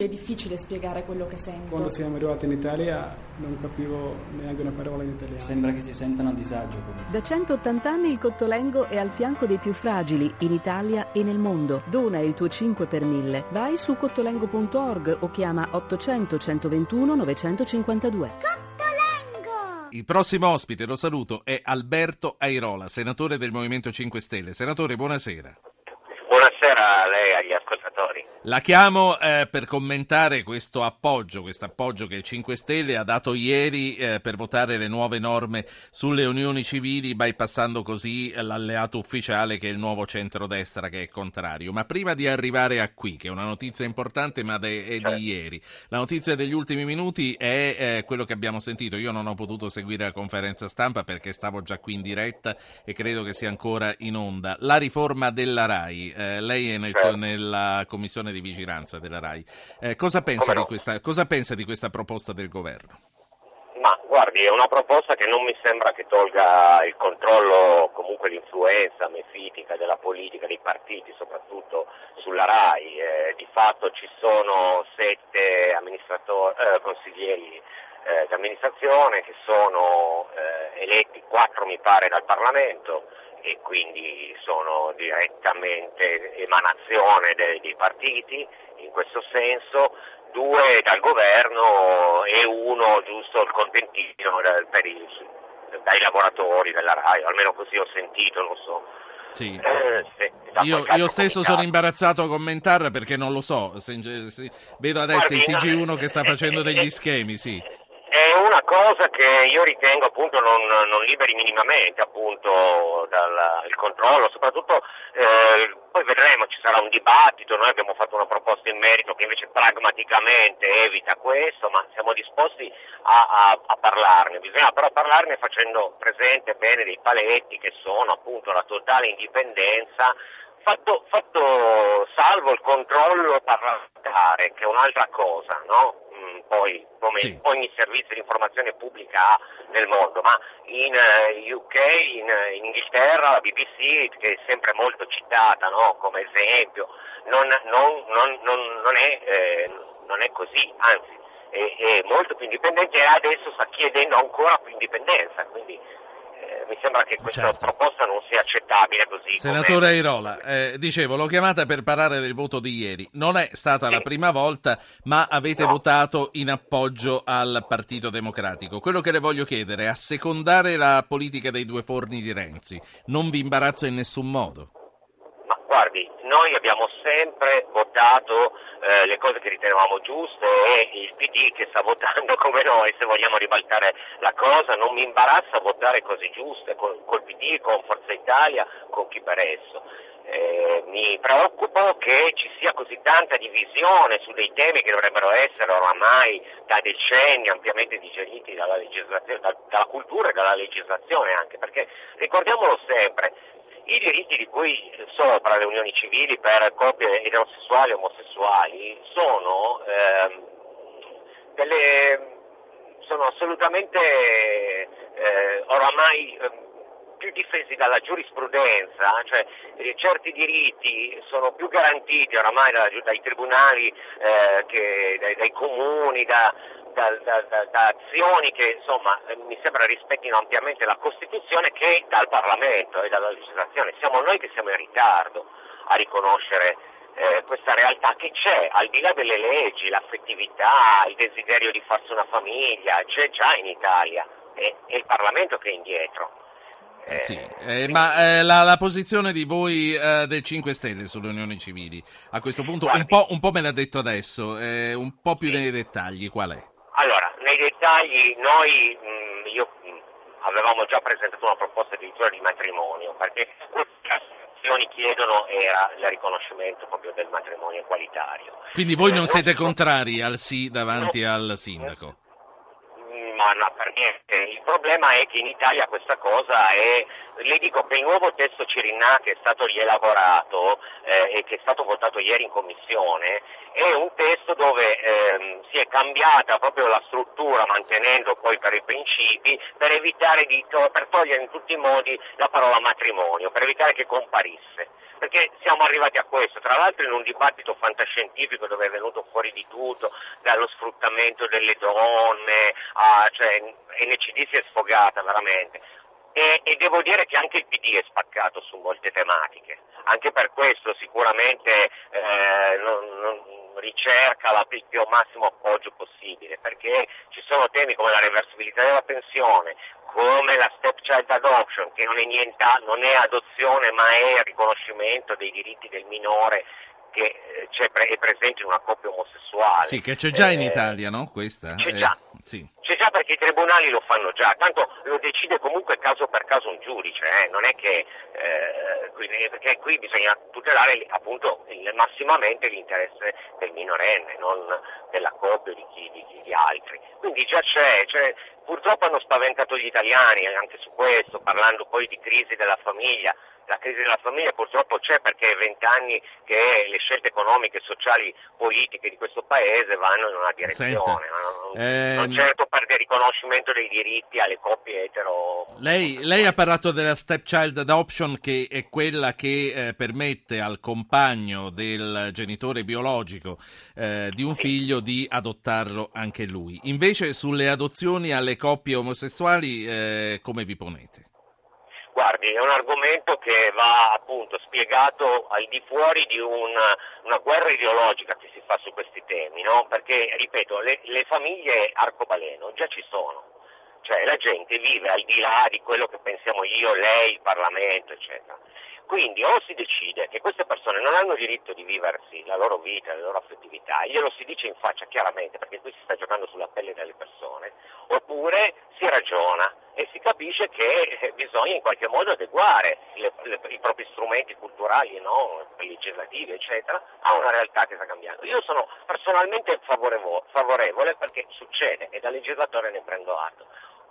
È difficile spiegare quello che sento. Quando siamo arrivati in Italia non capivo neanche una parola in italiano. Sembra che si sentano a disagio. Da 180 anni il Cottolengo è al fianco dei più fragili in Italia e nel mondo. Dona il tuo 5 per 1000. Vai su cottolengo.org o chiama 800 121 952. Cottolengo! Il prossimo ospite, lo saluto, è Alberto Airola, senatore del Movimento 5 Stelle. Senatore, buonasera. Buonasera a lei e agli ascoltatori. La chiamo eh, per commentare questo appoggio, questo appoggio che il 5 Stelle ha dato ieri eh, per votare le nuove norme sulle unioni civili, bypassando così l'alleato ufficiale che è il nuovo centrodestra che è contrario. Ma prima di arrivare a qui, che è una notizia importante ma de- è Certo. di ieri, la notizia degli ultimi minuti è eh, quello che abbiamo sentito. Io non ho potuto seguire la conferenza stampa perché stavo già qui in diretta e credo che sia ancora in onda. La riforma della RAI, eh, lei è nel- Certo. nella commissione di vigilanza della RAI. Eh, cosa, pensa no? di questa, cosa pensa di questa proposta del governo? Ma guardi, è una proposta che non mi sembra che tolga il controllo, comunque l'influenza mefitica della politica, dei partiti, soprattutto sulla RAI. Eh, di fatto ci sono sette amministratori, eh, consiglieri eh, d'amministrazione che sono eh, eletti, quattro mi pare dal Parlamento e quindi sono direttamente emanazione dei- dei partiti in questo senso, due dal governo e uno giusto il contentino per i- dai lavoratori della RAI, almeno così ho sentito, non so. Sì. Eh, se- Io, io stesso sono imbarazzato a commentarla perché non lo so. Se- se- vedo adesso il Guardi, TG1 no, che sta eh, facendo eh, degli eh, schemi, sì. È una cosa che io ritengo appunto non, non liberi minimamente appunto dal controllo, soprattutto eh, poi vedremo, ci sarà un dibattito, noi abbiamo fatto una proposta in merito che invece pragmaticamente evita questo, ma siamo disposti a, a- a parlarne, bisogna però parlarne facendo presente bene dei paletti che sono appunto la totale indipendenza Fatto, fatto salvo il controllo parlamentare, che è un'altra cosa, no? Poi come Sì. ogni servizio di informazione pubblica ha nel mondo, ma in eh, UK, in, in Inghilterra, la BBC, che è sempre molto citata no? come esempio, non, non- non- non- non è, eh, non è così, anzi è, è molto più indipendente e adesso sta chiedendo ancora più indipendenza, quindi eh, mi sembra che questa Certo. proposta non sia accettabile così. Senatore come- Airola, eh, dicevo, l'ho chiamata per parlare del voto di ieri. Non è stata la prima volta, ma avete No. votato in appoggio al Partito Democratico. Quello che le voglio chiedere è assecondare la politica dei due forni di Renzi. Non vi imbarazza in nessun modo? Guardi, noi abbiamo sempre votato eh, le cose che ritenevamo giuste e il PD che sta votando come noi, se vogliamo ribaltare la cosa, non mi imbarazza votare cose giuste col, col PD, con Forza Italia, con chi per esso. Eh, mi preoccupo che ci sia così tanta divisione su dei temi che dovrebbero essere oramai da decenni ampiamente digeriti dalla, dalla cultura e dalla legislazione anche, perché ricordiamolo sempre, i diritti di cui sopra le unioni civili per coppie eterosessuali e omosessuali sono, ehm, delle, sono assolutamente eh, oramai eh, più difesi dalla giurisprudenza, cioè eh, certi diritti sono più garantiti oramai da- dai tribunali, eh, che, dai, dai comuni, da, da- da- da- azioni che insomma eh, mi sembra rispettino ampiamente la Costituzione che dal Parlamento e dalla legislazione. Siamo noi che siamo in ritardo a riconoscere eh, questa realtà che c'è, al di là delle leggi, l'affettività, il desiderio di farsi una famiglia, c'è già in Italia, è, è il Parlamento che è indietro. Eh, Sì, eh, ma eh, la, la posizione di voi eh, del 5 Stelle sulle unioni civili, a questo punto un po', un po' me l'ha detto adesso, eh, un po' più nei dettagli, qual è? Allora, nei dettagli noi, mh, io mh, avevamo già presentato una proposta addirittura di matrimonio, perché le associazioni chiedono era il riconoscimento proprio del matrimonio equalitario. Quindi voi Eh, non siete so- contrari al sì davanti al sindaco? Ma no, per niente. Il problema è che in Italia questa cosa è. Le dico che il nuovo testo Cirinà che è stato rielaborato eh, e che è stato votato ieri in commissione è un testo dove ehm, si è cambiata proprio la struttura, mantenendo poi per i principi, per evitare di per togliere in tutti i modi la parola matrimonio, per evitare che comparisse. Perché siamo arrivati a questo, tra l'altro in un dibattito fantascientifico dove è venuto fuori di tutto, dallo sfruttamento delle donne, a, cioè NCD si è sfogata veramente. E, e, devo dire che anche il PD è spaccato su molte tematiche, anche per questo sicuramente eh, non, non ricerca la, il più massimo appoggio possibile, perché ci sono temi come la reversibilità della pensione, come la stepchild adoption, che non è, niente, non è adozione ma è riconoscimento dei diritti del minore che eh, è presente in una coppia omosessuale. Sì, che c'è già in eh, Italia, no? Questa? C'è già. Eh, sì. C'è già perché i tribunali lo fanno già, tanto lo decide comunque caso per caso un giudice, eh? non è che eh, quindi, perché qui bisogna tutelare appunto massimamente l'interesse del minorenne, non della coppia di, chi, di, di altri. Quindi già c'è, cioè, purtroppo hanno spaventato gli italiani anche su questo, parlando poi di crisi della famiglia la crisi della famiglia purtroppo c'è perché è vent'anni che le scelte economiche, sociali, politiche di questo paese vanno in una direzione, non, ehm... non certo per il riconoscimento dei diritti alle coppie etero. Lei, lei, ha parlato della stepchild adoption che è quella che eh, permette al compagno del genitore biologico eh, di un sì. figlio di adottarlo anche lui. Invece sulle adozioni alle coppie omosessuali eh, come vi ponete? Guardi, è un argomento che va appunto spiegato al di fuori di una, una guerra ideologica che si fa su questi temi, no? Perché, ripeto, le, le famiglie arcobaleno già ci sono, cioè la gente vive al di là di quello che pensiamo io, lei, il Parlamento, eccetera. Quindi o si decide che queste persone non hanno diritto di viversi la loro vita, la loro affettività, glielo si dice in faccia chiaramente perché qui si sta giocando sulla pelle delle persone, oppure si ragiona e si capisce che bisogna in qualche modo adeguare le, le, i propri strumenti culturali, no? legislativi, eccetera, a una realtà che sta cambiando. Io sono personalmente favorevole, favorevole perché succede e da legislatore ne prendo atto.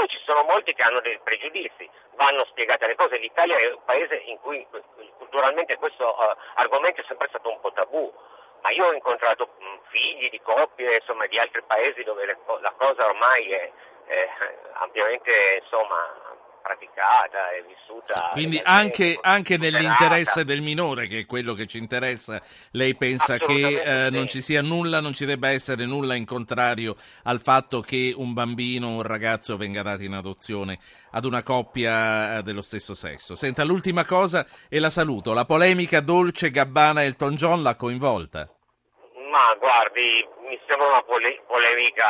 Poi ci sono molti che hanno dei pregiudizi, vanno spiegate le cose. L'Italia è un paese in cui culturalmente questo uh, argomento è sempre stato un po' tabù, ma io ho incontrato mh, figli di coppie insomma, di altri paesi dove le, la cosa ormai è, è ampiamente insomma, praticata e vissuta. Quindi anche, anche, nell'interesse del minore, che è quello che ci interessa, lei pensa che eh, non ci sia nulla, non ci debba essere nulla in contrario al fatto che un bambino o un ragazzo venga dato in adozione ad una coppia eh, dello stesso sesso. Senta, l'ultima cosa e la saluto. La polemica Dolce Gabbana Elton John l'ha coinvolta? Ma guardi, mi sembra una pole- polemica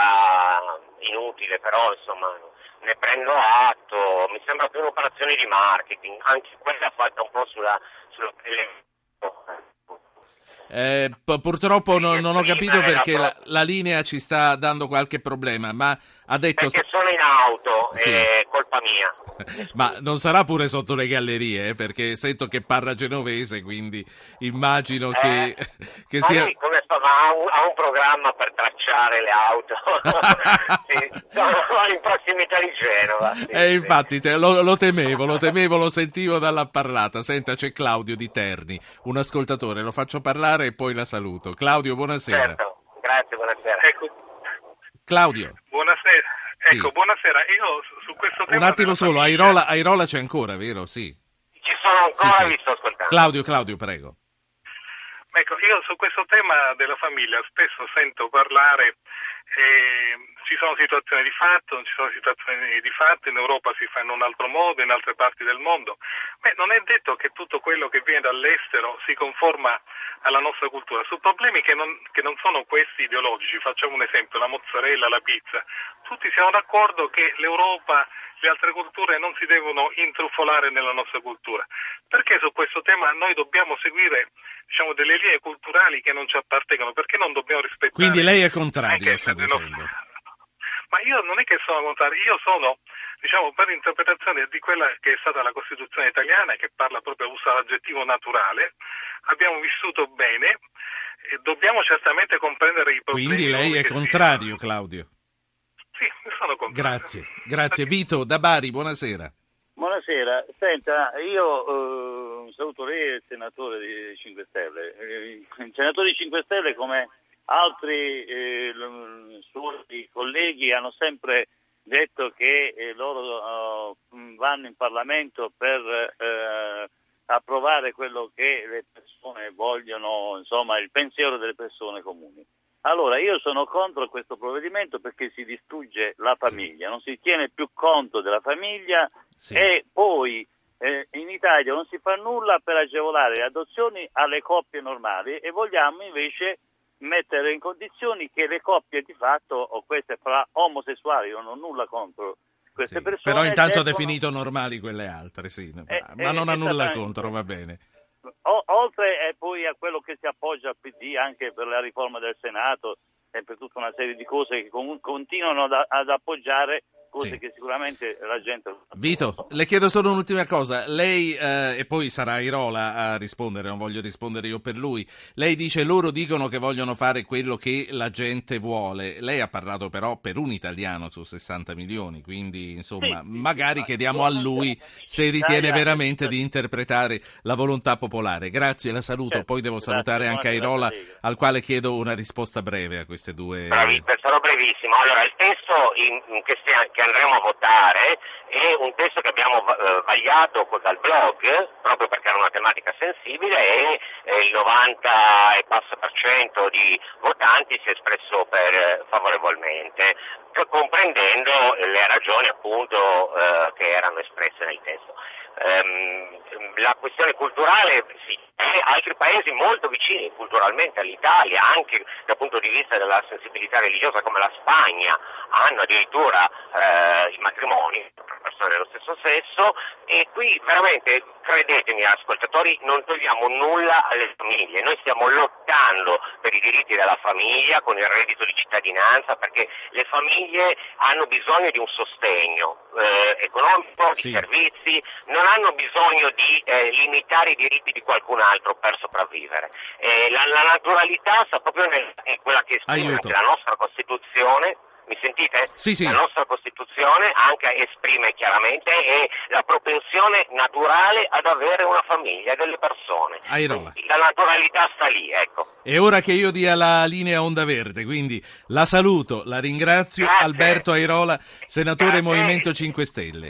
inutile, però insomma ne prendo atto, mi sembra più un'operazione di marketing, anche quella fatta un po' sulla, sulla eh, purtroppo non, non, ho capito perché la, la, linea ci sta dando qualche problema, ma ha detto... Perché sono in auto, sì. è colpa mia. ma non sarà pure sotto le gallerie, eh, perché sento che parla genovese, quindi immagino eh, che, che sia... Sì, come sta, ha, un, ha un programma per tracciare le auto, sì, sono in prossimità di Genova. Sì, eh, infatti, te, lo, lo, temevo, lo temevo, lo sentivo dalla parlata. Senta, c'è Claudio di Terni, un ascoltatore, lo faccio parlare e poi la saluto. Claudio, buonasera. Certo, grazie, buonasera. Ecco. Claudio. Buonasera. Sì. Ecco, buonasera. Io su questo tema... Un attimo solo, Airola, Airola c'è ancora, vero? Sì. Ci sono ancora, sì, sì. sto ascoltando. Claudio, Claudio, prego. Ecco, io su questo tema della famiglia spesso sento parlare, eh, ci sono situazioni di fatto, non ci sono situazioni di fatto, in Europa si fa in un altro modo, in altre parti del mondo. Beh, non è detto che tutto quello che viene dall'estero si conforma alla nostra cultura, su problemi che non, che non sono questi ideologici, facciamo un esempio, la mozzarella, la pizza, tutti siamo d'accordo che l'Europa le altre culture non si devono intrufolare nella nostra cultura. Perché su questo tema noi dobbiamo seguire diciamo, delle linee culturali che non ci appartengono? Perché non dobbiamo rispettare... Quindi lei è contrario, sta dicendo. Ma io non è che sono contrario, io sono diciamo, per l'interpretazione di quella che è stata la Costituzione italiana, che parla proprio, usa l'aggettivo naturale, abbiamo vissuto bene e dobbiamo certamente comprendere i problemi. Quindi lei è contrario, Claudio? Sì, sono contento. Grazie, grazie. Vito da Bari, buonasera. Buonasera, senta, io eh, saluto lei e il senatore di 5 Stelle. Eh, il senatore di 5 Stelle come altri eh, suoi colleghi hanno sempre detto che eh, loro uh, vanno in Parlamento per eh, approvare quello che le persone vogliono, insomma il pensiero delle persone comuni. Allora io sono contro questo provvedimento perché si distrugge la famiglia, non si tiene più conto della famiglia sì. e poi eh, in Italia non si fa nulla per agevolare le adozioni alle coppie normali e vogliamo invece mettere in condizioni che le coppie di fatto, o queste fra omosessuali, non ho nulla contro queste sì, persone. Però intanto devono... ha definito normali quelle altre, sì, eh, ma eh, non ha nulla contro, va bene. O, oltre e poi a quello che si appoggia al PD anche per la riforma del Senato e per tutta una serie di cose che con, continuano ad, ad appoggiare cose sì. che sicuramente la gente... Vito, le chiedo solo un'ultima cosa. Lei, eh, e poi sarà Irola a rispondere, non voglio rispondere io per lui. Lei dice loro dicono che vogliono fare quello che la gente vuole. Lei ha parlato però per un italiano su 60 milioni, quindi insomma, sì, magari sì, chiediamo a lui se ritiene veramente di interpretare la volontà popolare. Grazie, la saluto. Certo, poi devo salutare anche Airola, al quale chiedo una risposta breve a queste due... Bravi, sarò brevissimo. Allora, il testo in, in che, stia, che andremo a votare è un testo che abbiamo eh, vagliato dal blog, proprio perché era una tematica sensibile e eh, il 90 e passa per cento di votanti si è espresso per, eh, favorevolmente, comprendendo le ragioni appunto eh, che erano espresse nel testo. Um, la questione culturale sì, altri paesi molto vicini culturalmente all'Italia, anche dal punto di vista della sensibilità religiosa come la Spagna, hanno addirittura eh, i matrimoni persone dello stesso sesso e qui veramente credetemi ascoltatori non togliamo nulla alle famiglie, noi stiamo lottando per i diritti della famiglia con il reddito di cittadinanza perché le famiglie hanno bisogno di un sostegno eh, economico, sì. di servizi, non hanno bisogno di eh, limitare i diritti di qualcun altro per sopravvivere. Eh, la, la, naturalità sta proprio nel, in quella che esprime la nostra Costituzione mi sentite? Sì, sì. La nostra Costituzione anche esprime chiaramente la propensione naturale ad avere una famiglia, delle persone. Airola. La naturalità sta lì, ecco. È ora che io dia la linea onda verde, quindi la saluto, la ringrazio. Grazie. Alberto Airola, senatore Grazie. Movimento 5 Stelle.